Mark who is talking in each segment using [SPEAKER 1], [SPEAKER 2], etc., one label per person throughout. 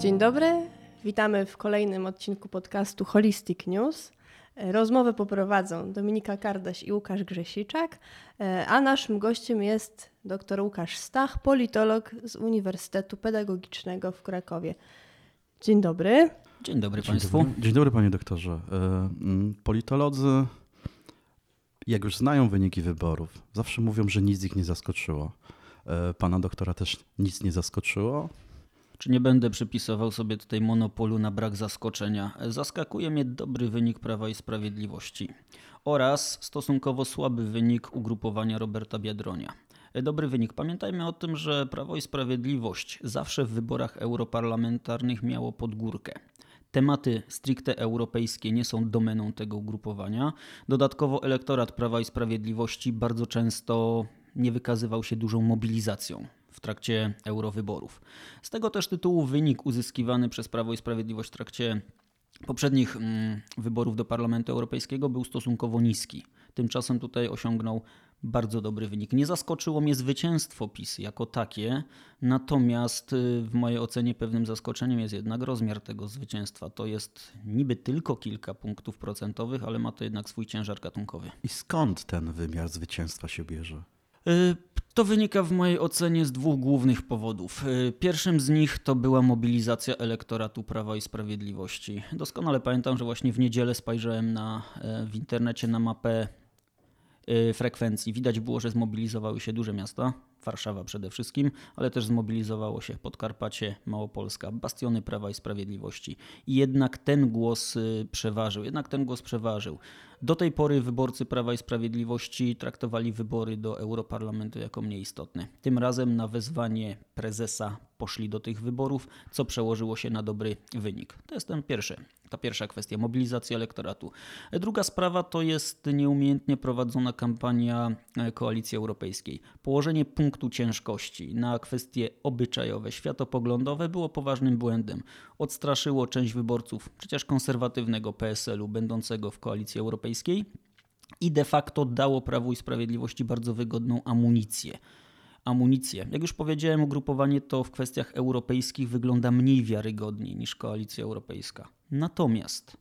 [SPEAKER 1] Dzień dobry, witamy w kolejnym odcinku podcastu Holistic News. Rozmowę poprowadzą Dominika Kardaś i Łukasz Grzesiczak, a naszym gościem jest dr Łukasz Stach, politolog z Uniwersytetu Pedagogicznego w Krakowie. Dzień dobry.
[SPEAKER 2] Dzień dobry
[SPEAKER 3] Dzień
[SPEAKER 2] Państwu.
[SPEAKER 3] Dobry. Dzień dobry Panie Doktorze. E, politolodzy, jak już znają wyniki wyborów, zawsze mówią, że nic ich nie zaskoczyło. E, pana doktora też nic nie zaskoczyło.
[SPEAKER 2] Czy nie będę przypisywał sobie tutaj monopolu na brak zaskoczenia? Zaskakuje mnie dobry wynik Prawa i Sprawiedliwości oraz stosunkowo słaby wynik ugrupowania Roberta Biedronia. Dobry wynik. Pamiętajmy o tym, że Prawo i Sprawiedliwość zawsze w wyborach europarlamentarnych miało podgórkę. Tematy stricte europejskie nie są domeną tego ugrupowania. Dodatkowo elektorat Prawa i Sprawiedliwości bardzo często nie wykazywał się dużą mobilizacją w trakcie eurowyborów. Z tego też tytułu wynik uzyskiwany przez Prawo i Sprawiedliwość w trakcie poprzednich mm, wyborów do Parlamentu Europejskiego był stosunkowo niski. Tymczasem tutaj osiągnął bardzo dobry wynik. Nie zaskoczyło mnie zwycięstwo PiS jako takie, natomiast y, w mojej ocenie pewnym zaskoczeniem jest jednak rozmiar tego zwycięstwa. To jest niby tylko kilka punktów procentowych, ale ma to jednak swój ciężar gatunkowy.
[SPEAKER 3] I skąd ten wymiar zwycięstwa się bierze?
[SPEAKER 2] Y, to wynika w mojej ocenie z dwóch głównych powodów. Y, pierwszym z nich to była mobilizacja elektoratu Prawa i Sprawiedliwości. Doskonale pamiętam, że właśnie w niedzielę spojrzałem na, e, w internecie na mapę e, frekwencji. Widać było, że zmobilizowały się duże miasta, Warszawa przede wszystkim, ale też zmobilizowało się Podkarpacie, Małopolska, bastiony Prawa i Sprawiedliwości. I jednak ten głos y, przeważył, jednak ten głos przeważył. Do tej pory wyborcy Prawa i Sprawiedliwości traktowali wybory do Europarlamentu jako mniej istotne. Tym razem na wezwanie prezesa poszli do tych wyborów, co przełożyło się na dobry wynik. To jest ten pierwszy, ta pierwsza kwestia, mobilizacja elektoratu. Druga sprawa to jest nieumiejętnie prowadzona kampania e, Koalicji Europejskiej. Położenie punktu ciężkości na kwestie obyczajowe, światopoglądowe było poważnym błędem. Odstraszyło część wyborców, przecież konserwatywnego PSL-u, będącego w Koalicji Europejskiej i de facto dało Prawu i Sprawiedliwości bardzo wygodną amunicję amunicję. Jak już powiedziałem, ugrupowanie to w kwestiach europejskich wygląda mniej wiarygodnie niż koalicja europejska. Natomiast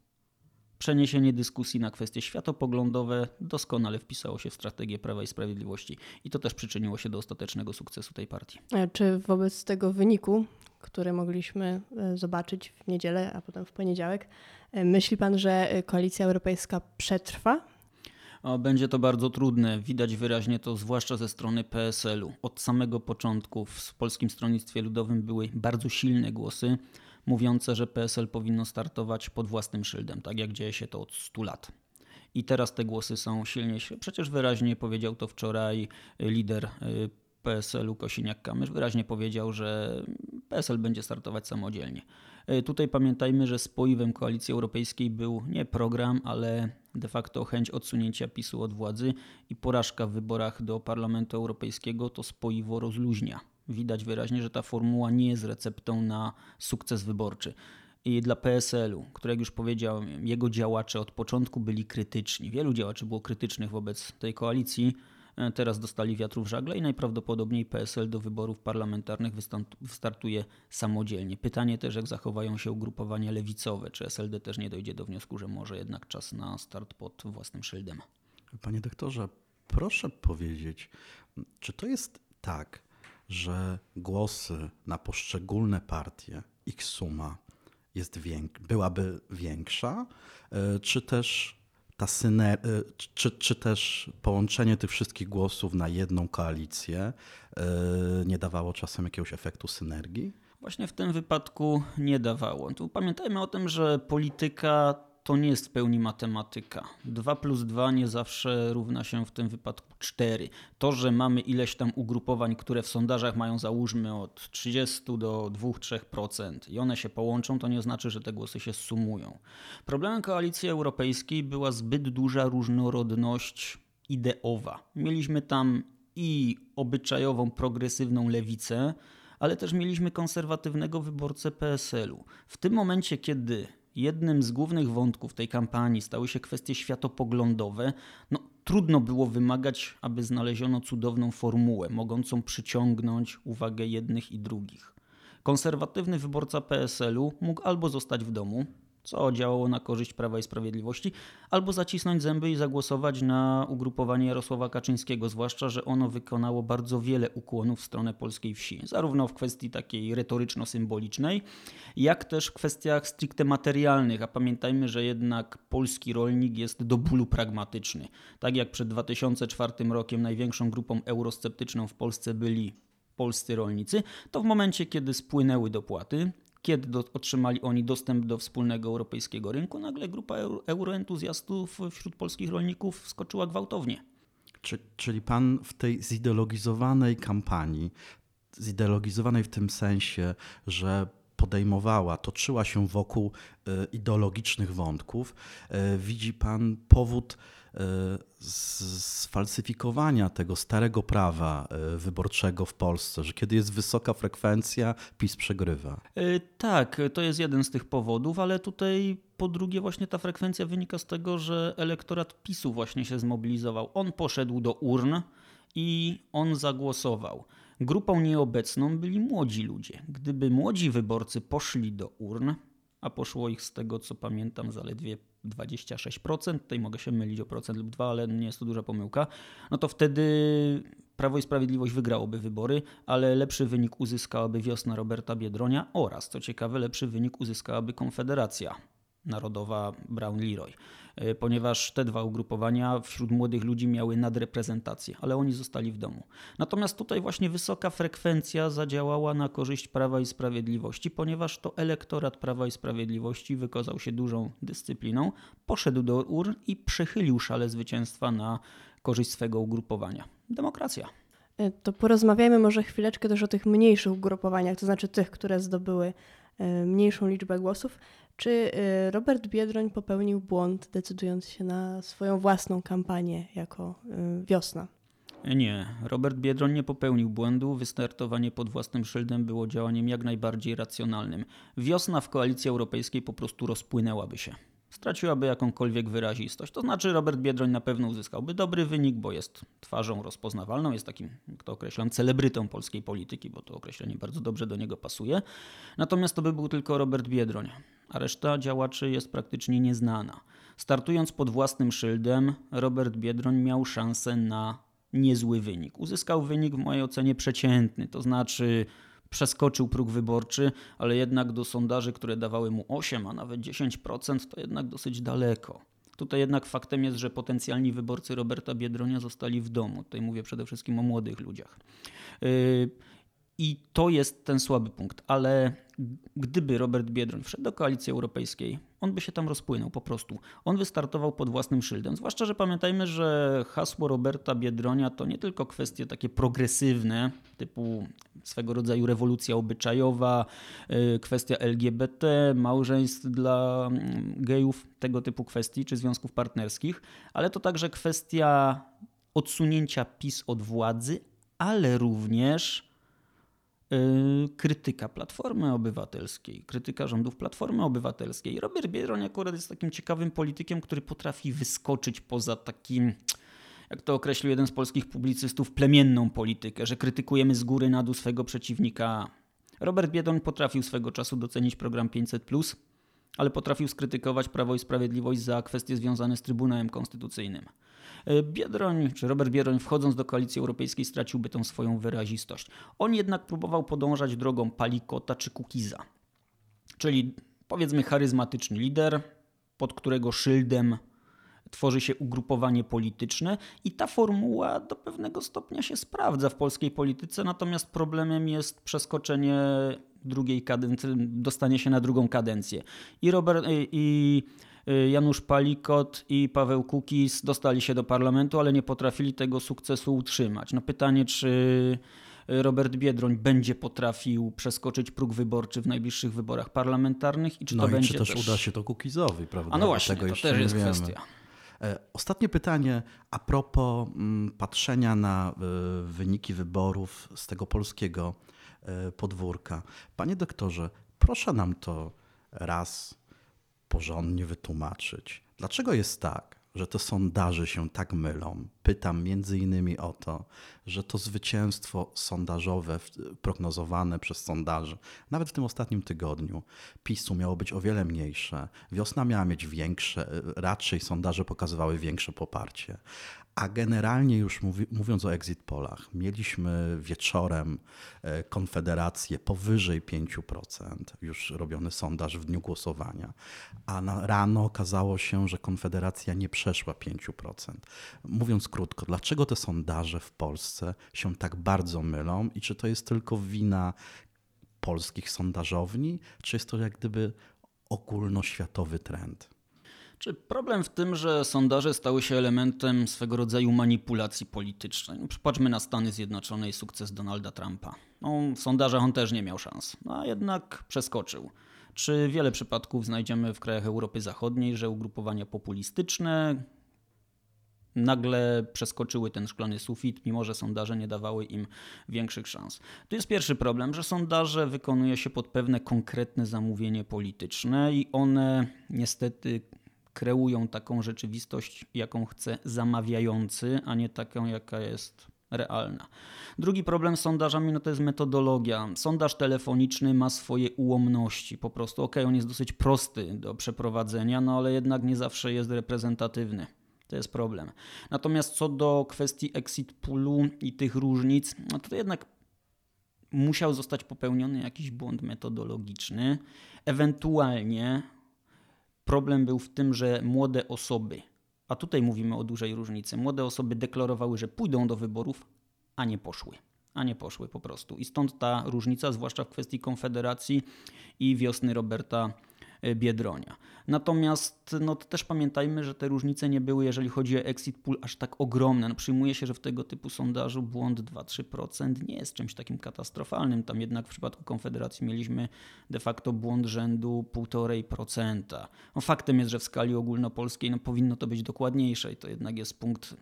[SPEAKER 2] przeniesienie dyskusji na kwestie światopoglądowe doskonale wpisało się w strategię Prawa i Sprawiedliwości i to też przyczyniło się do ostatecznego sukcesu tej partii.
[SPEAKER 1] Czy wobec tego wyniku, który mogliśmy e, zobaczyć w niedzielę, a potem w poniedziałek, e, myśli pan, że koalicja europejska przetrwa
[SPEAKER 2] będzie to bardzo trudne. Widać wyraźnie to zwłaszcza ze strony PSL-u. Od samego początku w Polskim Stronnictwie Ludowym były bardzo silne głosy mówiące, że PSL powinno startować pod własnym szyldem, tak jak dzieje się to od 100 lat. I teraz te głosy są silniejsze. Przecież wyraźnie powiedział to wczoraj lider y, PSL-u Kosiniak-Kamysz. Wyraźnie powiedział, że PSL będzie startować samodzielnie. Y, tutaj pamiętajmy, że spoiwem koalicji europejskiej był nie program, ale de facto chęć odsunięcia PiSu od władzy i porażka w wyborach do Parlamentu Europejskiego to spoiwo rozluźnia. Widać wyraźnie, że ta formuła nie jest receptą na sukces wyborczy. I dla PSL-u, który jak już powiedziałem, jego działacze od początku byli krytyczni. Wielu działaczy było krytycznych wobec tej koalicji. E, teraz dostali wiatru w żagle i najprawdopodobniej PSL do wyborów parlamentarnych wystartuje samodzielnie. Pytanie też, jak zachowają się ugrupowania lewicowe. Czy SLD też nie dojdzie do wniosku, że może jednak czas na start pod własnym szyldem?
[SPEAKER 3] Panie doktorze, proszę powiedzieć, czy to jest tak, że głosy na poszczególne partie, ich suma jest więk- byłaby większa, e, czy też ta syner- e, czy, czy też połączenie tych wszystkich głosów na jedną koalicję e, nie dawało czasem jakiegoś efektu synergii?
[SPEAKER 2] Właśnie w tym wypadku nie dawało. Tu pamiętajmy o tym, że polityka to nie jest w pełni matematyka. 2 plus 2 nie zawsze równa się w tym wypadku 4. To, że mamy ileś tam ugrupowań, które w sondażach mają załóżmy od 30 do 2-3% i one się połączą, to nie znaczy, że te głosy się sumują. Problemem koalicji europejskiej była zbyt duża różnorodność ideowa. Mieliśmy tam i obyczajową, progresywną lewicę, ale też mieliśmy konserwatywnego wyborcę PSL-u. W tym momencie, kiedy jednym z głównych wątków tej kampanii stały się kwestie światopoglądowe, no trudno było wymagać, aby znaleziono cudowną formułę mogącą przyciągnąć uwagę jednych i drugich. Konserwatywny wyborca PSL-u mógł albo zostać w domu, co działało na korzyść Prawa i Sprawiedliwości, albo zacisnąć zęby i zagłosować na ugrupowanie Jarosława Kaczyńskiego, zwłaszcza, że ono wykonało bardzo wiele ukłonów w stronę polskiej wsi, zarówno w kwestii takiej retoryczno-symbolicznej, jak też w kwestiach stricte materialnych, a pamiętajmy, że jednak polski rolnik jest do bólu pragmatyczny. Tak jak przed 2004 rokiem największą grupą eurosceptyczną w Polsce byli polscy rolnicy, to w momencie, kiedy spłynęły dopłaty, kiedy do, otrzymali oni dostęp do wspólnego europejskiego rynku, nagle grupa euroentuzjastów wśród polskich rolników skoczyła gwałtownie.
[SPEAKER 3] Czy, czyli pan w tej zideologizowanej kampanii, zideologizowanej w tym sensie, że podejmowała, toczyła się wokół y, ideologicznych wątków, y, widzi pan powód sfalsyfikowania tego starego prawa e, wyborczego w Polsce, że kiedy jest wysoka frekwencja, PiS przegrywa.
[SPEAKER 2] E, tak, to jest jeden z tych powodów, ale tutaj po drugie właśnie ta frekwencja wynika z tego, że elektorat PiSu właśnie się zmobilizował. On poszedł do urn i on zagłosował. Grupą nieobecną byli młodzi ludzie. Gdyby młodzi wyborcy poszli do urn, a poszło ich z tego co pamiętam zaledwie 26%, tutaj mogę się mylić o procent lub dwa, ale nie jest to duża pomyłka, no to wtedy Prawo i Sprawiedliwość wygrałoby wybory, ale lepszy wynik uzyskałaby wiosna Roberta Biedronia oraz, co ciekawe, lepszy wynik uzyskałaby Konfederacja Narodowa Brown Leroy. E, ponieważ te dwa ugrupowania wśród młodych ludzi miały nadreprezentację, ale oni zostali w domu. Natomiast tutaj właśnie wysoka frekwencja zadziałała na korzyść Prawa i Sprawiedliwości, ponieważ to elektorat Prawa i Sprawiedliwości wykazał się dużą dyscypliną, poszedł do urn i przechylił szale zwycięstwa na korzyść swego ugrupowania. Demokracja.
[SPEAKER 1] E, to porozmawiajmy może chwileczkę też o tych mniejszych ugrupowaniach, to znaczy tych, które zdobyły e, mniejszą liczbę głosów. Czy y, Robert Biedroń popełnił błąd, decydując się na swoją własną kampanię jako y, wiosna?
[SPEAKER 2] Nie, Robert Biedroń nie popełnił błędu. Wystartowanie pod własnym szyldem było działaniem jak najbardziej racjonalnym. Wiosna w koalicji europejskiej po prostu rozpłynęłaby się straciłaby jakąkolwiek wyrazistość. To znaczy Robert Biedroń na pewno uzyskałby dobry wynik, bo jest twarzą rozpoznawalną, jest takim, jak to określam, celebrytą polskiej polityki, bo to określenie bardzo dobrze do niego pasuje. Natomiast to by był tylko Robert Biedroń, a reszta działaczy jest praktycznie nieznana. Startując pod własnym szyldem, Robert Biedroń miał szansę na niezły wynik. Uzyskał wynik w mojej ocenie przeciętny, to znaczy przeskoczył próg wyborczy, ale jednak do sondaży, które dawały mu 8, a nawet 10%, to jednak dosyć daleko. Tutaj jednak faktem jest, że potencjalni wyborcy Roberta Biedronia zostali w domu. Tutaj mówię przede wszystkim o młodych ludziach. I to jest ten słaby punkt, ale gdyby Robert Biedroń wszedł do koalicji europejskiej, on by się tam rozpłynął po prostu. On wystartował pod własnym szyldem. Zwłaszcza, że pamiętajmy, że hasło Roberta Biedronia to nie tylko kwestie takie progresywne, typu swego rodzaju rewolucja obyczajowa, y, kwestia LGBT, małżeństw dla mm, gejów, tego typu kwestii, czy związków partnerskich, ale to także kwestia odsunięcia PiS od władzy, ale również krytyka Platformy Obywatelskiej, krytyka rządów Platformy Obywatelskiej. Robert Biedroń akurat jest takim ciekawym politykiem, który potrafi wyskoczyć poza takim, jak to określił jeden z polskich publicystów, plemienną politykę, że krytykujemy z góry na dół swego przeciwnika. Robert Biedroń potrafił swego czasu docenić program 500+, ale potrafił skrytykować Prawo i Sprawiedliwość za kwestie związane z Trybunałem Konstytucyjnym. E, Biedroń, czy Robert Biedroń wchodząc do koalicji europejskiej straciłby tą swoją wyrazistość. On jednak próbował podążać drogą Palikota czy Kukiza, czyli powiedzmy charyzmatyczny lider, pod którego szyldem tworzy się ugrupowanie polityczne i ta formuła do pewnego stopnia się sprawdza w polskiej polityce, natomiast problemem jest przeskoczenie drugiej kadencji, dostanie się na drugą kadencję. I, Robert, i Y, Janusz Palikot i Paweł Kukis dostali się do parlamentu, ale nie potrafili tego sukcesu utrzymać. No pytanie, czy Robert Biedroń będzie potrafił przeskoczyć próg wyborczy w najbliższych wyborach parlamentarnych i czy
[SPEAKER 3] no
[SPEAKER 2] to
[SPEAKER 3] i
[SPEAKER 2] będzie
[SPEAKER 3] czy też, też uda się to Kukizowi, prawda?
[SPEAKER 2] A no właśnie, to też jest wiemy. kwestia.
[SPEAKER 3] E, ostatnie pytanie a propos mm, patrzenia na e, wyniki wyborów z tego polskiego e, podwórka. Panie doktorze, proszę nam to raz porządnie wytłumaczyć. Dlaczego jest tak, że te sondaże się tak mylą? Pytam między innymi o to, że to zwycięstwo sondażowe prognozowane przez sondaży, nawet w tym ostatnim tygodniu, PiSu miało być o wiele mniejsze. Wiosna miała mieć większe, raczej sondaże pokazywały większe poparcie. A generalnie już mówi, mówiąc o exit polach, mieliśmy wieczorem e, konfederację powyżej 5%, już robiony sondaż w dniu głosowania, a na, rano okazało się, że konfederacja nie przeszła 5%. Mówiąc krótko, dlaczego te sondaże w Polsce się tak bardzo mylą i czy to jest tylko wina polskich sondażowni, czy jest to jak gdyby ogólnoświatowy trend?
[SPEAKER 2] Czy problem w tym, że sondaże stały się elementem swego rodzaju manipulacji politycznej? No, przypatrzmy na Stany Zjednoczone i sukces Donalda Trumpa. No, w sondażach on też nie miał szans, no, a jednak przeskoczył. Czy wiele przypadków znajdziemy w krajach Europy Zachodniej, że ugrupowania populistyczne nagle przeskoczyły ten szklany sufit, mimo że sondaże nie dawały im większych szans. Tu jest pierwszy problem, że sondaże wykonuje się pod pewne konkretne zamówienie polityczne i one niestety kreują taką rzeczywistość, jaką chce zamawiający, a nie taką, jaka jest realna. Drugi problem z sondażami no to jest metodologia. Sondaż telefoniczny ma swoje ułomności. Po prostu, ok, on jest dosyć prosty do przeprowadzenia, no ale jednak nie zawsze jest reprezentatywny. To jest problem. Natomiast co do kwestii exit poolu i tych różnic, no to jednak musiał zostać popełniony jakiś błąd metodologiczny. Ewentualnie Problem był w tym, że młode osoby, a tutaj mówimy o dużej różnicy, młode osoby deklarowały, że pójdą do wyborów, a nie poszły. A nie poszły po prostu. I stąd ta różnica, zwłaszcza w kwestii Konfederacji i wiosny Roberta Biedronia. Natomiast no, to też pamiętajmy, że te różnice nie były, jeżeli chodzi o exit pool, aż tak ogromne. No, przyjmuje się, że w tego typu sondażu błąd 2-3% nie jest czymś takim katastrofalnym. Tam jednak w przypadku Konfederacji mieliśmy de facto błąd rzędu 1,5%. No, faktem jest, że w skali ogólnopolskiej no, powinno to być dokładniejsze i to jednak jest punkt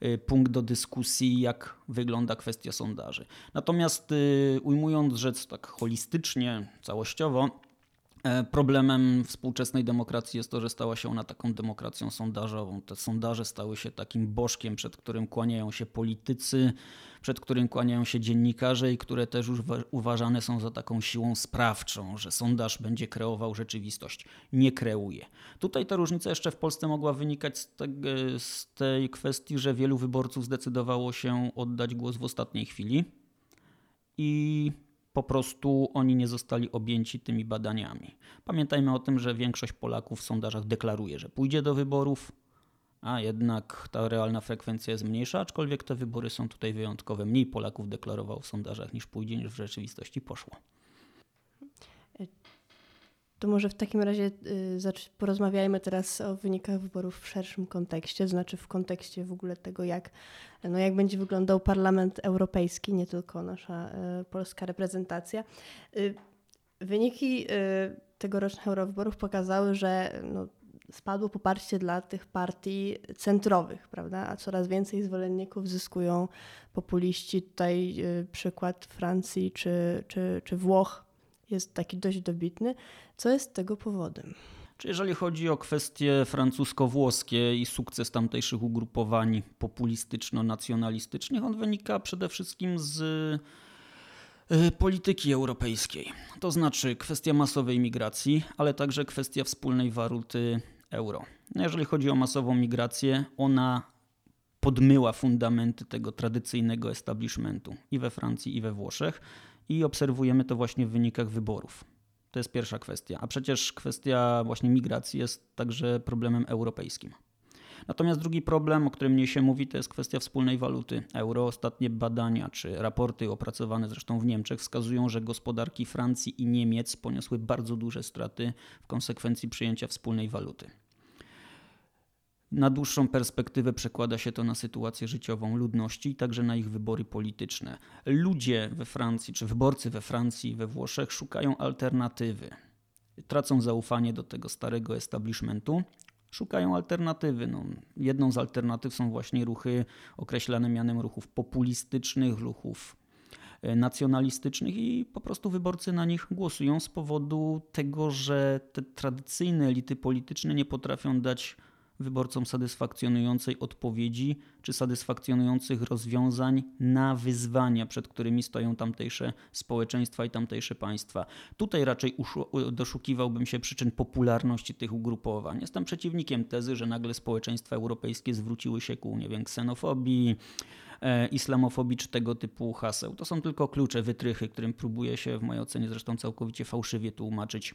[SPEAKER 2] e, punkt do dyskusji, jak wygląda kwestia sondaży. Natomiast y, ujmując rzecz tak holistycznie, całościowo, E, problemem współczesnej demokracji jest to, że stała się ona taką demokracją sondażową. Te sondaże stały się takim bożkiem, przed którym kłaniają się politycy, przed którym kłaniają się dziennikarze i które też już uważane są za taką siłą sprawczą, że sondaż będzie kreował rzeczywistość. Nie kreuje. Tutaj ta różnica jeszcze w Polsce mogła wynikać z, te, z tej kwestii, że wielu wyborców zdecydowało się oddać głos w ostatniej chwili i po prostu oni nie zostali objęci tymi badaniami. Pamiętajmy o tym, że większość Polaków w sondażach deklaruje, że pójdzie do wyborów, a jednak ta realna frekwencja jest mniejsza, aczkolwiek te wybory są tutaj wyjątkowe. Mniej Polaków deklarowało w sondażach niż pójdzie, niż w rzeczywistości poszło.
[SPEAKER 1] To może w takim razie y, porozmawiajmy teraz o wynikach wyborów w szerszym kontekście, znaczy w kontekście w ogóle tego, jak, no jak będzie wyglądał Parlament Europejski, nie tylko nasza y, polska reprezentacja. Y, wyniki tegorocznych eurowyborów pokazały, że no, spadło poparcie dla tych partii centrowych, prawda? A coraz więcej zwolenników zyskują populiści. Tutaj przykład Francji czy, czy, czy Włoch jest taki dość dobitny. Co jest tego powodem?
[SPEAKER 2] Czy jeżeli chodzi o kwestie francusko-włoskie i sukces tamtejszych ugrupowań populistyczno-nacjonalistycznych, on wynika przede wszystkim z y, polityki europejskiej. To znaczy kwestia masowej migracji, ale także kwestia wspólnej waluty euro. Jeżeli chodzi o masową migrację, ona podmyła fundamenty tego tradycyjnego establishmentu i we Francji, i we Włoszech i obserwujemy to właśnie w wynikach wyborów. To jest pierwsza kwestia. A przecież kwestia właśnie migracji jest także problemem europejskim. Natomiast drugi problem, o którym mniej się mówi, to jest kwestia wspólnej waluty euro. Ostatnie badania czy raporty opracowane zresztą w Niemczech wskazują, że gospodarki Francji i Niemiec poniosły bardzo duże straty w konsekwencji przyjęcia wspólnej waluty. Na dłuższą perspektywę przekłada się to na sytuację życiową ludności i także na ich wybory polityczne. Ludzie we Francji, czy wyborcy we Francji i we Włoszech szukają alternatywy. Tracą zaufanie do tego starego establishmentu, szukają alternatywy. No, jedną z alternatyw są właśnie ruchy określane mianem ruchów populistycznych, ruchów e, nacjonalistycznych i po prostu wyborcy na nich głosują z powodu tego, że te tradycyjne elity polityczne nie potrafią dać wyborcom satysfakcjonującej odpowiedzi czy satysfakcjonujących rozwiązań na wyzwania, przed którymi stoją tamtejsze społeczeństwa i tamtejsze państwa. Tutaj raczej doszukiwałbym się przyczyn popularności tych ugrupowań. Jestem przeciwnikiem tezy, że nagle społeczeństwa europejskie zwróciły się ku, nie wiem, ksenofobii, e, islamofobii czy tego typu haseł. To są tylko klucze, wytrychy, którym próbuje się w mojej ocenie zresztą całkowicie fałszywie tłumaczyć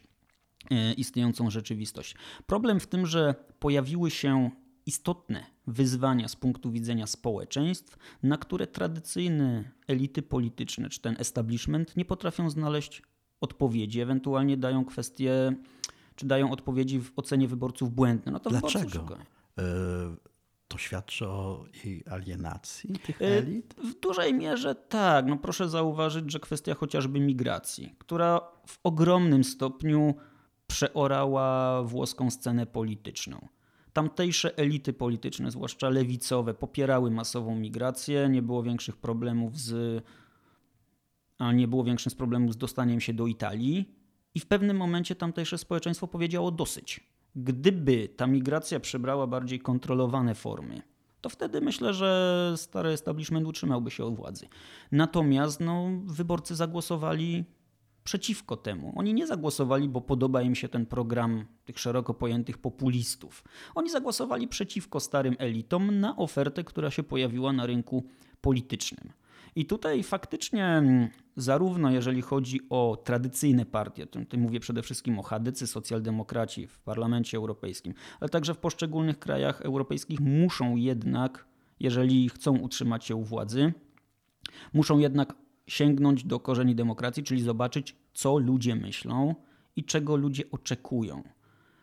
[SPEAKER 2] istniejącą rzeczywistość. Problem w tym, że pojawiły się istotne wyzwania z punktu widzenia społeczeństw, na które tradycyjne elity polityczne czy ten establishment nie potrafią znaleźć odpowiedzi, ewentualnie dają kwestie, czy dają odpowiedzi w ocenie wyborców błędne. No to
[SPEAKER 3] Dlaczego? E, to świadczy o jej alienacji tych
[SPEAKER 2] e,
[SPEAKER 3] elit?
[SPEAKER 2] W dużej mierze tak. No proszę zauważyć, że kwestia chociażby migracji, która w ogromnym stopniu przeorała włoską scenę polityczną. Tamtejsze elity polityczne, zwłaszcza lewicowe, popierały masową migrację, nie było większych problemów z a nie było większych problemów z dostaniem się do Italii i w pewnym momencie tamtejsze społeczeństwo powiedziało dosyć. Gdyby ta migracja przybrała bardziej kontrolowane formy, to wtedy myślę, że stary establishment utrzymałby się od władzy. Natomiast no, wyborcy zagłosowali przeciwko temu. Oni nie zagłosowali, bo podoba im się ten program tych szeroko pojętych populistów. Oni zagłosowali przeciwko starym elitom na ofertę, która się pojawiła na rynku politycznym. I tutaj faktycznie, mm, zarówno jeżeli chodzi o tradycyjne partie, tutaj mówię przede wszystkim o chadycy, socjaldemokraci w Parlamencie Europejskim, ale także w poszczególnych krajach europejskich muszą jednak, jeżeli chcą utrzymać się u władzy, muszą jednak sięgnąć do korzeni demokracji, czyli zobaczyć, co ludzie myślą i czego ludzie oczekują.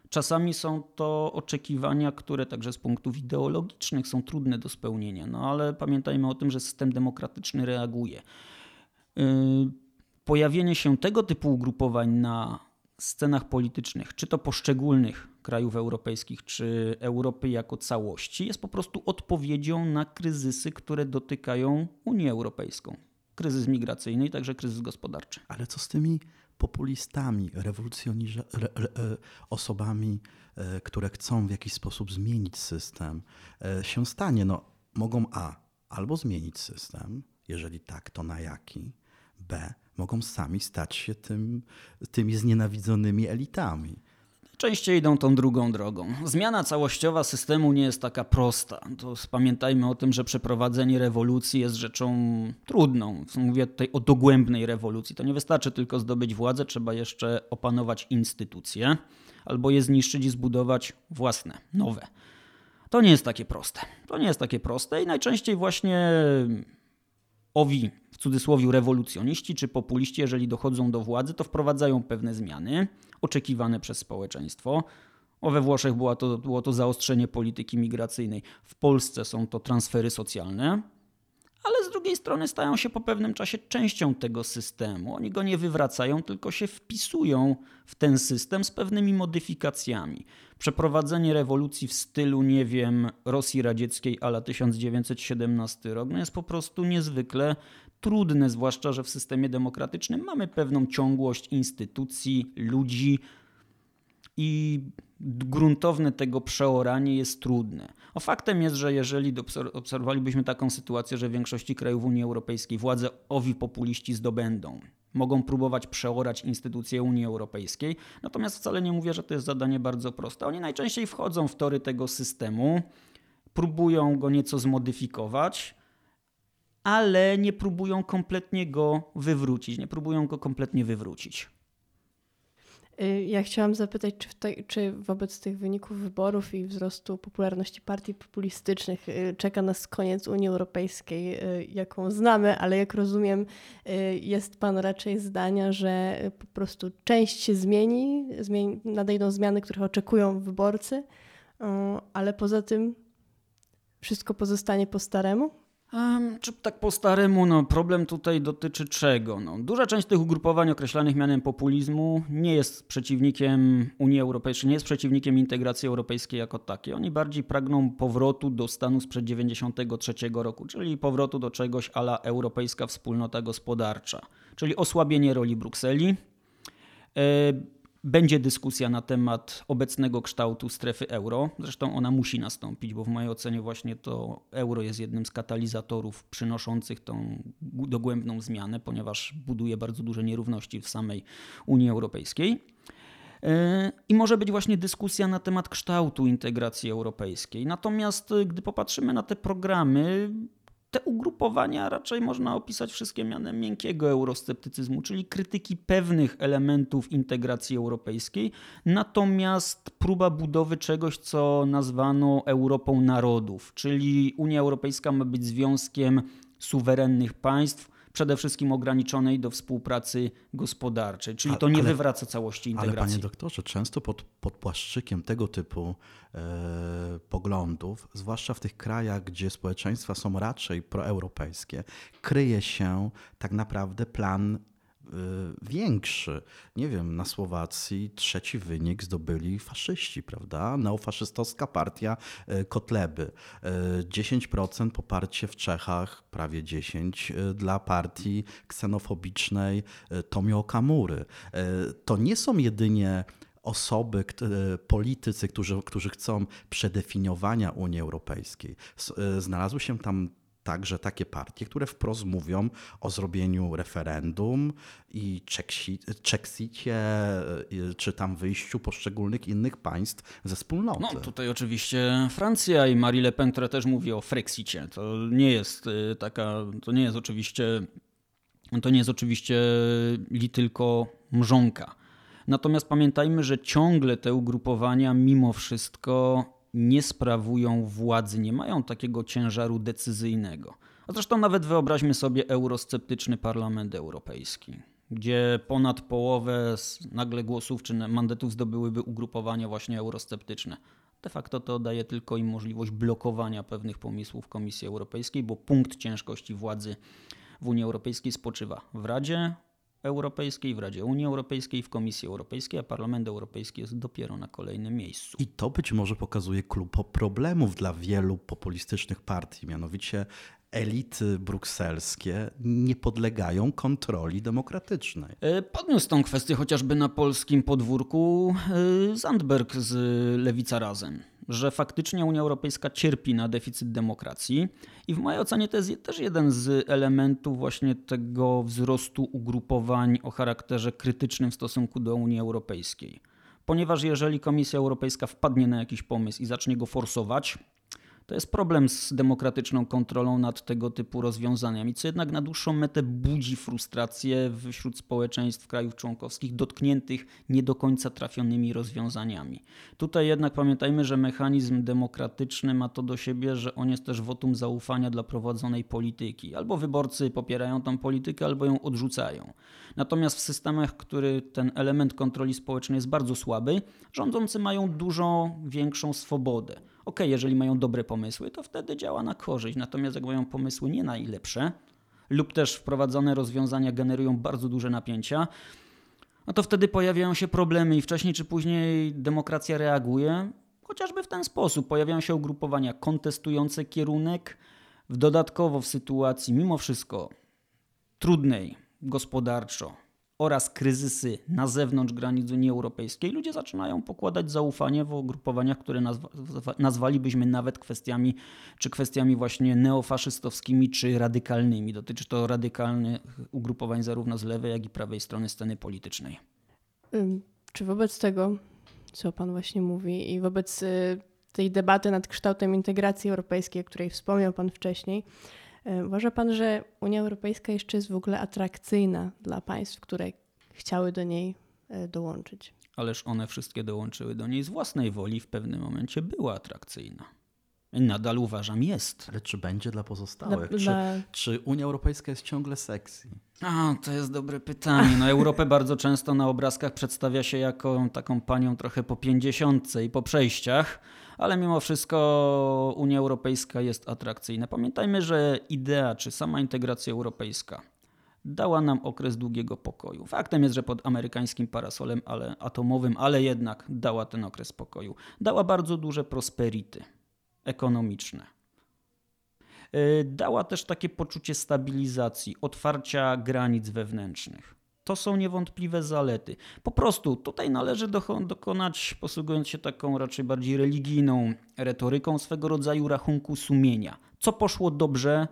[SPEAKER 2] Czasami są to oczekiwania, które także z punktów ideologicznych są trudne do spełnienia, no ale pamiętajmy o tym, że system demokratyczny reaguje. Yy, pojawienie się tego typu ugrupowań na scenach politycznych, czy to poszczególnych krajów europejskich, czy Europy jako całości, jest po prostu odpowiedzią na kryzysy, które dotykają Unię Europejską kryzys migracyjny i także kryzys gospodarczy.
[SPEAKER 3] Ale co z tymi populistami, rewolucjoniza- re, re, e, osobami, e, które chcą w jakiś sposób zmienić system, e, się stanie? No, mogą A albo zmienić system, jeżeli tak, to na jaki? B mogą sami stać się tym, tymi znienawidzonymi elitami
[SPEAKER 2] częściej idą tą drugą drogą. Zmiana całościowa systemu nie jest taka prosta. To pamiętajmy o tym, że przeprowadzenie rewolucji jest rzeczą trudną. Mówię tutaj o dogłębnej rewolucji. To nie wystarczy tylko zdobyć władzę, trzeba jeszcze opanować instytucje albo je zniszczyć i zbudować własne, nowe. To nie jest takie proste. To nie jest takie proste i najczęściej właśnie owi w cudzysłowie rewolucjoniści czy populiści, jeżeli dochodzą do władzy, to wprowadzają pewne zmiany oczekiwane przez społeczeństwo. O we Włoszech było to, było to zaostrzenie polityki migracyjnej, w Polsce są to transfery socjalne, ale z drugiej strony stają się po pewnym czasie częścią tego systemu. Oni go nie wywracają, tylko się wpisują w ten system z pewnymi modyfikacjami. Przeprowadzenie rewolucji w stylu, nie wiem, Rosji radzieckiej ala 1917 rok no jest po prostu niezwykle trudne, zwłaszcza, że w systemie demokratycznym mamy pewną ciągłość instytucji, ludzi i gruntowne tego przeoranie jest trudne. O faktem jest, że jeżeli obserwowalibyśmy taką sytuację, że w większości krajów Unii Europejskiej władze owi populiści zdobędą, mogą próbować przeorać instytucje Unii Europejskiej, natomiast wcale nie mówię, że to jest zadanie bardzo proste. Oni najczęściej wchodzą w tory tego systemu, próbują go nieco zmodyfikować, ale nie próbują kompletnie go wywrócić, nie próbują go kompletnie wywrócić.
[SPEAKER 1] Y, ja chciałam zapytać, czy, te, czy, wobec tych wyników wyborów i wzrostu popularności partii populistycznych y, czeka nas koniec Unii Europejskiej, y, jaką znamy, ale jak rozumiem, jest Pan raczej zdania, że po prostu część się zmieni, zmieni nadejdą zmiany, których oczekują wyborcy, ale poza tym wszystko pozostanie po staremu?
[SPEAKER 2] Czy tak po staremu, no problem tutaj dotyczy czego? No, duża część tych ugrupowań określanych mianem populizmu nie jest przeciwnikiem Unii Europejskiej, nie jest przeciwnikiem integracji europejskiej jako takiej. Oni bardziej pragną powrotu do stanu sprzed 1993 roku, czyli powrotu do czegoś ala Europejska Wspólnota Gospodarcza, czyli osłabienie roli Brukseli, e, Będzie dyskusja na temat obecnego kształtu strefy euro. Zresztą ona musi nastąpić, bo w mojej ocenie właśnie to euro jest jednym z katalizatorów przynoszących tą dogłębną zmianę, ponieważ buduje bardzo duże nierówności w samej Unii Europejskiej. E, I może być właśnie dyskusja na temat kształtu integracji europejskiej. Natomiast e, gdy popatrzymy na te programy, te ugrupowania raczej można opisać wszystkie mianem miękkiego eurosceptycyzmu, czyli krytyki pewnych elementów integracji europejskiej, natomiast próba budowy czegoś, co nazwano Europą narodów, czyli Unia Europejska ma być związkiem suwerennych państw, przede wszystkim ograniczonej do współpracy gospodarczej, czyli to nie ale, wywraca całości integracji.
[SPEAKER 3] Ale panie doktorze, często pod, pod płaszczykiem tego typu e, poglądów, zwłaszcza w tych krajach, gdzie społeczeństwa są raczej proeuropejskie, kryje się tak naprawdę plan większy. Nie wiem, na Słowacji trzeci wynik zdobyli faszyści, prawda? Neofaszystowska partia y, Kotleby. 10% y, poparcie w Czechach, prawie 10% dla partii ksenofobicznej Tomio Kamury. To nie są jedynie osoby, politycy, którzy, którzy chcą przedefiniowania Unii Europejskiej. Znalazły się tam także takie partie, które wprost mówią o zrobieniu referendum i czeksicie, y, czy tam wyjściu poszczególnych innych państw ze wspólnoty.
[SPEAKER 2] No tutaj oczywiście Francja i Marie Le Pen, która też mówi o Frexicie. To nie jest y, taka, to nie jest oczywiście, to nie jest oczywiście li tylko mrzonka. Natomiast pamiętajmy, że ciągle te ugrupowania mimo wszystko nie sprawują władzy, nie mają takiego ciężaru decyzyjnego. A zresztą nawet wyobraźmy sobie eurosceptyczny Parlament Europejski, gdzie ponad połowę nagle głosów czy mandatów zdobyłyby ugrupowania właśnie eurosceptyczne. De facto to daje tylko im możliwość blokowania pewnych pomysłów Komisji Europejskiej, bo punkt ciężkości władzy w Unii Europejskiej spoczywa w Radzie, Europejskiej, w Radzie Unii Europejskiej, w Komisji Europejskiej, a Parlament Europejski jest dopiero na kolejnym miejscu.
[SPEAKER 3] I to być może pokazuje klub problemów dla wielu populistycznych partii, mianowicie elity brukselskie nie podlegają kontroli demokratycznej.
[SPEAKER 2] E, podniósł tą kwestię chociażby na polskim podwórku e, Zandberg z Lewica Razem że faktycznie Unia Europejska cierpi na deficyt demokracji i w mojej ocenie to jest też jeden z elementów właśnie tego wzrostu ugrupowań o charakterze krytycznym w stosunku do Unii Europejskiej. Ponieważ jeżeli Komisja Europejska wpadnie na jakiś pomysł i zacznie go forsować, to jest problem z demokratyczną kontrolą nad tego typu rozwiązaniami, co jednak na dłuższą metę budzi frustrację wśród społeczeństw krajów członkowskich dotkniętych nie do końca trafionymi rozwiązaniami. Tutaj jednak pamiętajmy, że mechanizm demokratyczny ma to do siebie, że on jest też wotum zaufania dla prowadzonej polityki. Albo wyborcy popierają tą politykę, albo ją odrzucają. Natomiast w systemach, który ten element kontroli społecznej jest bardzo słaby, rządzący mają dużo większą swobodę ok, jeżeli mają dobre pomysły, to wtedy działa na korzyść. Natomiast jak mają pomysły nie najlepsze, lub też wprowadzone rozwiązania generują bardzo duże napięcia, no to wtedy pojawiają się problemy i wcześniej czy później demokracja reaguje, chociażby w ten sposób. Pojawiają się ugrupowania kontestujące kierunek, w dodatkowo w sytuacji mimo wszystko trudnej gospodarczo, oraz kryzysy na zewnątrz granic Unii Europejskiej, ludzie zaczynają pokładać zaufanie w ugrupowaniach, które nazwa, nazwalibyśmy nawet kwestiami, czy kwestiami właśnie neofaszystowskimi, czy radykalnymi. Dotyczy to radykalnych ugrupowań zarówno z lewej, jak i prawej strony sceny politycznej.
[SPEAKER 1] Czy wobec tego, co Pan właśnie mówi, i wobec y, tej debaty nad kształtem integracji europejskiej, o której wspomniał Pan wcześniej, uważa Pan, że Unia Europejska jeszcze jest w ogóle atrakcyjna dla państw, które chciały do niej e, dołączyć?
[SPEAKER 2] Ależ one wszystkie dołączyły do niej z własnej woli, w pewnym momencie była atrakcyjna. I nadal uważam jest.
[SPEAKER 3] Ale czy będzie dla pozostałych? Dla, czy, dla... czy Unia Europejska jest ciągle sexy?
[SPEAKER 2] A, to jest dobre pytanie. No, Europę bardzo często na obrazkach przedstawia się jako taką panią trochę po pięćdziesiątce i po przejściach ale mimo wszystko Unia Europejska jest atrakcyjna. Pamiętajmy, że idea czy sama integracja europejska dała nam okres długiego pokoju. Faktem jest, że pod amerykańskim parasolem ale atomowym, ale jednak dała ten okres pokoju. Dała bardzo duże prosperity ekonomiczne. E, dała też takie poczucie stabilizacji, otwarcia granic wewnętrznych. To są niewątpliwe zalety. Po prostu tutaj należy dokonać, posługując się taką raczej bardziej religijną retoryką, swego rodzaju rachunku sumienia. Co poszło dobrze,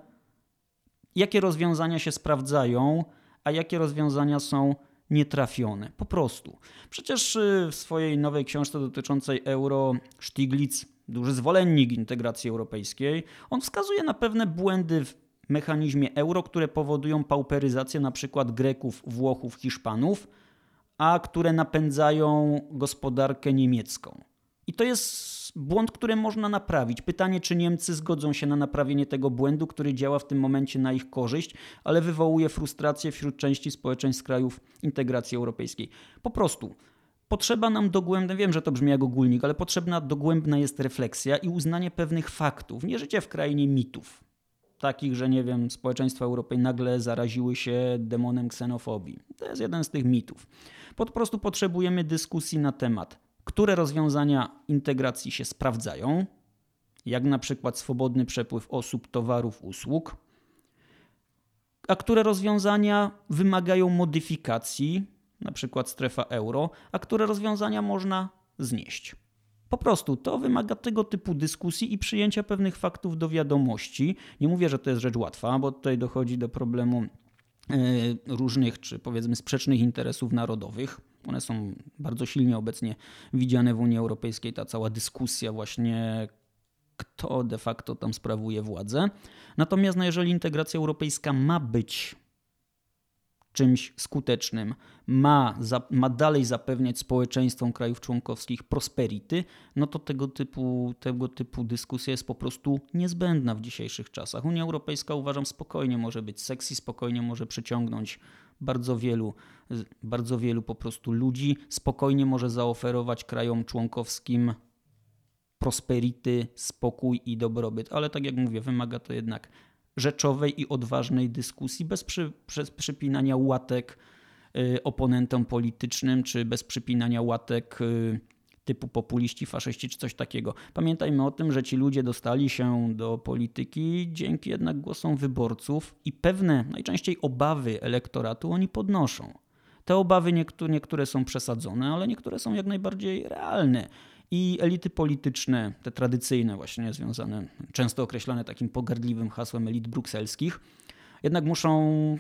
[SPEAKER 2] jakie rozwiązania się sprawdzają, a jakie rozwiązania są nietrafione. Po prostu. Przecież y, w swojej nowej książce dotyczącej euro Stiglitz, duży zwolennik integracji europejskiej, on wskazuje na pewne błędy w mechanizmie euro, które powodują pauperyzację przykład Greków, Włochów, Hiszpanów, a które napędzają gospodarkę niemiecką. I to jest błąd, który można naprawić. Pytanie, czy Niemcy zgodzą się na naprawienie tego błędu, który działa w tym momencie na ich korzyść, ale wywołuje frustrację wśród części społeczeństw krajów integracji europejskiej. Po prostu. Potrzeba nam dogłębna, wiem, że to brzmi jak ogólnik, ale potrzebna dogłębna jest refleksja i uznanie pewnych faktów. Nie życie w krainie mitów, takich, że nie wiem, społeczeństwa europejskie nagle zaraziły się demonem ksenofobii. To jest jeden z tych mitów. Po prostu potrzebujemy dyskusji na temat które rozwiązania integracji się sprawdzają, jak na przykład swobodny przepływ osób, towarów, usług, a które rozwiązania wymagają modyfikacji, na przykład strefa euro, a które rozwiązania można znieść. Po prostu to wymaga tego typu dyskusji i przyjęcia pewnych faktów do wiadomości. Nie mówię, że to jest rzecz łatwa, bo tutaj dochodzi do problemu e, różnych, czy powiedzmy sprzecznych interesów narodowych one są bardzo silnie obecnie widziane w Unii Europejskiej, ta cała dyskusja właśnie kto de facto tam sprawuje władzę. Natomiast no, jeżeli integracja europejska ma być czymś skutecznym, ma, za, ma dalej zapewniać społeczeństwom krajów członkowskich prosperity, no to tego typu, tego typu dyskusja jest po prostu niezbędna w dzisiejszych czasach. Unia Europejska uważam spokojnie może być sexy, spokojnie może przyciągnąć bardzo wielu, bardzo wielu po prostu ludzi, spokojnie może zaoferować krajom członkowskim prosperity, spokój i dobrobyt. Ale tak jak mówię, wymaga to jednak rzeczowej i odważnej dyskusji, bez, przy, przypinania łatek y, oponentom politycznym, czy bez przypinania łatek y, typu populiści, faszyści czy coś takiego. Pamiętajmy o tym, że ci ludzie dostali się do polityki dzięki jednak głosom wyborców i pewne, najczęściej obawy elektoratu oni podnoszą. Te obawy niektóre, niektóre są przesadzone, ale niektóre są jak najbardziej realne. I elity polityczne, te tradycyjne, właśnie związane, często określane takim pogardliwym hasłem elit brukselskich, jednak muszą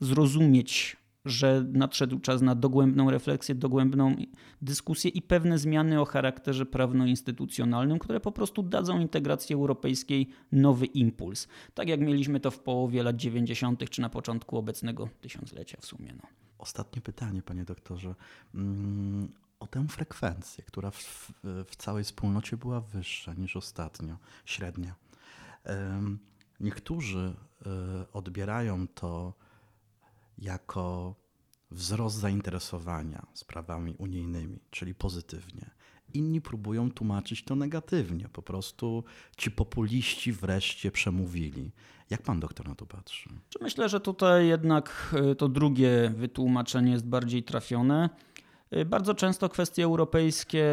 [SPEAKER 2] zrozumieć że nadszedł czas na dogłębną refleksję, dogłębną dyskusję i pewne zmiany o charakterze prawno-instytucjonalnym, które po prostu dadzą integracji europejskiej nowy impuls. Tak jak mieliśmy to w połowie lat 90. czy na początku obecnego tysiąclecia w sumie. No.
[SPEAKER 3] Ostatnie pytanie, panie doktorze. O tę frekwencję, która w, w całej wspólnocie była wyższa niż ostatnio, średnia. Niektórzy e, odbierają to jako wzrost zainteresowania sprawami unijnymi, czyli pozytywnie. Inni próbują tłumaczyć to negatywnie. Po prostu ci populiści wreszcie przemówili. Jak pan doktor na to patrzy?
[SPEAKER 2] Myślę, że tutaj jednak e, to drugie wytłumaczenie jest bardziej trafione. E, bardzo często kwestie europejskie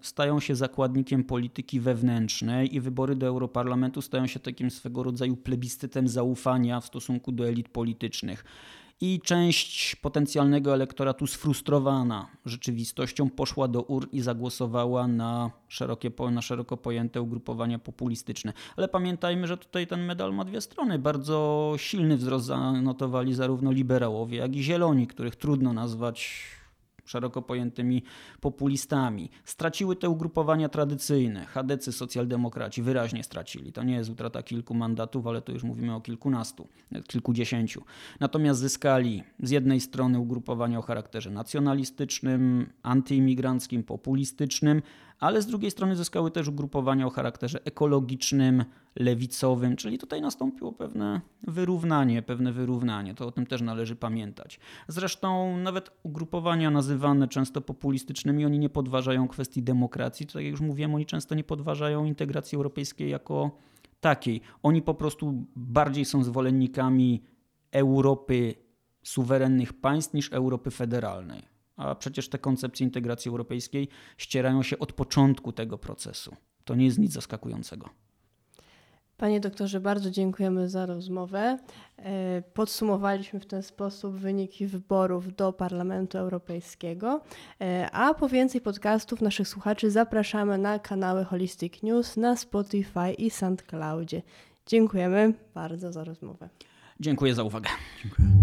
[SPEAKER 2] stają się zakładnikiem polityki wewnętrznej i wybory do Europarlamentu stają się takim swego rodzaju plebiscytem zaufania w stosunku do elit politycznych i część potencjalnego elektoratu sfrustrowana rzeczywistością poszła do ur i zagłosowała na, szerokie, na szeroko pojęte ugrupowania populistyczne. Ale pamiętajmy, że tutaj ten medal ma dwie strony. Bardzo silny wzrost zanotowali zarówno liberałowie, jak i zieloni, których trudno nazwać szeroko pojętymi populistami. Straciły te ugrupowania tradycyjne. Chadecy, socjaldemokraci wyraźnie stracili. To nie jest utrata kilku mandatów, ale to już mówimy o kilkunastu, kilkudziesięciu. Natomiast zyskali z jednej strony ugrupowania o charakterze nacjonalistycznym, antyimigranckim, populistycznym, ale z drugiej strony zyskały też ugrupowania o charakterze ekologicznym, lewicowym, czyli tutaj nastąpiło pewne wyrównanie, pewne wyrównanie. To o tym też należy pamiętać. Zresztą nawet ugrupowania nazywane często populistycznymi, oni nie podważają kwestii demokracji. Tak jak już mówiłem, oni często nie podważają integracji europejskiej jako takiej. Oni po prostu bardziej są zwolennikami Europy suwerennych państw niż Europy federalnej a przecież te koncepcje integracji europejskiej ścierają się od początku tego procesu. To nie jest nic zaskakującego.
[SPEAKER 1] Panie doktorze, bardzo dziękujemy za rozmowę. E, podsumowaliśmy w ten sposób wyniki wyborów do Parlamentu Europejskiego. E, a po więcej podcastów naszych słuchaczy zapraszamy na kanały Holistic News na Spotify i SoundCloudzie. Dziękujemy bardzo za rozmowę.
[SPEAKER 2] Dziękuję za uwagę.
[SPEAKER 3] Dziękuję.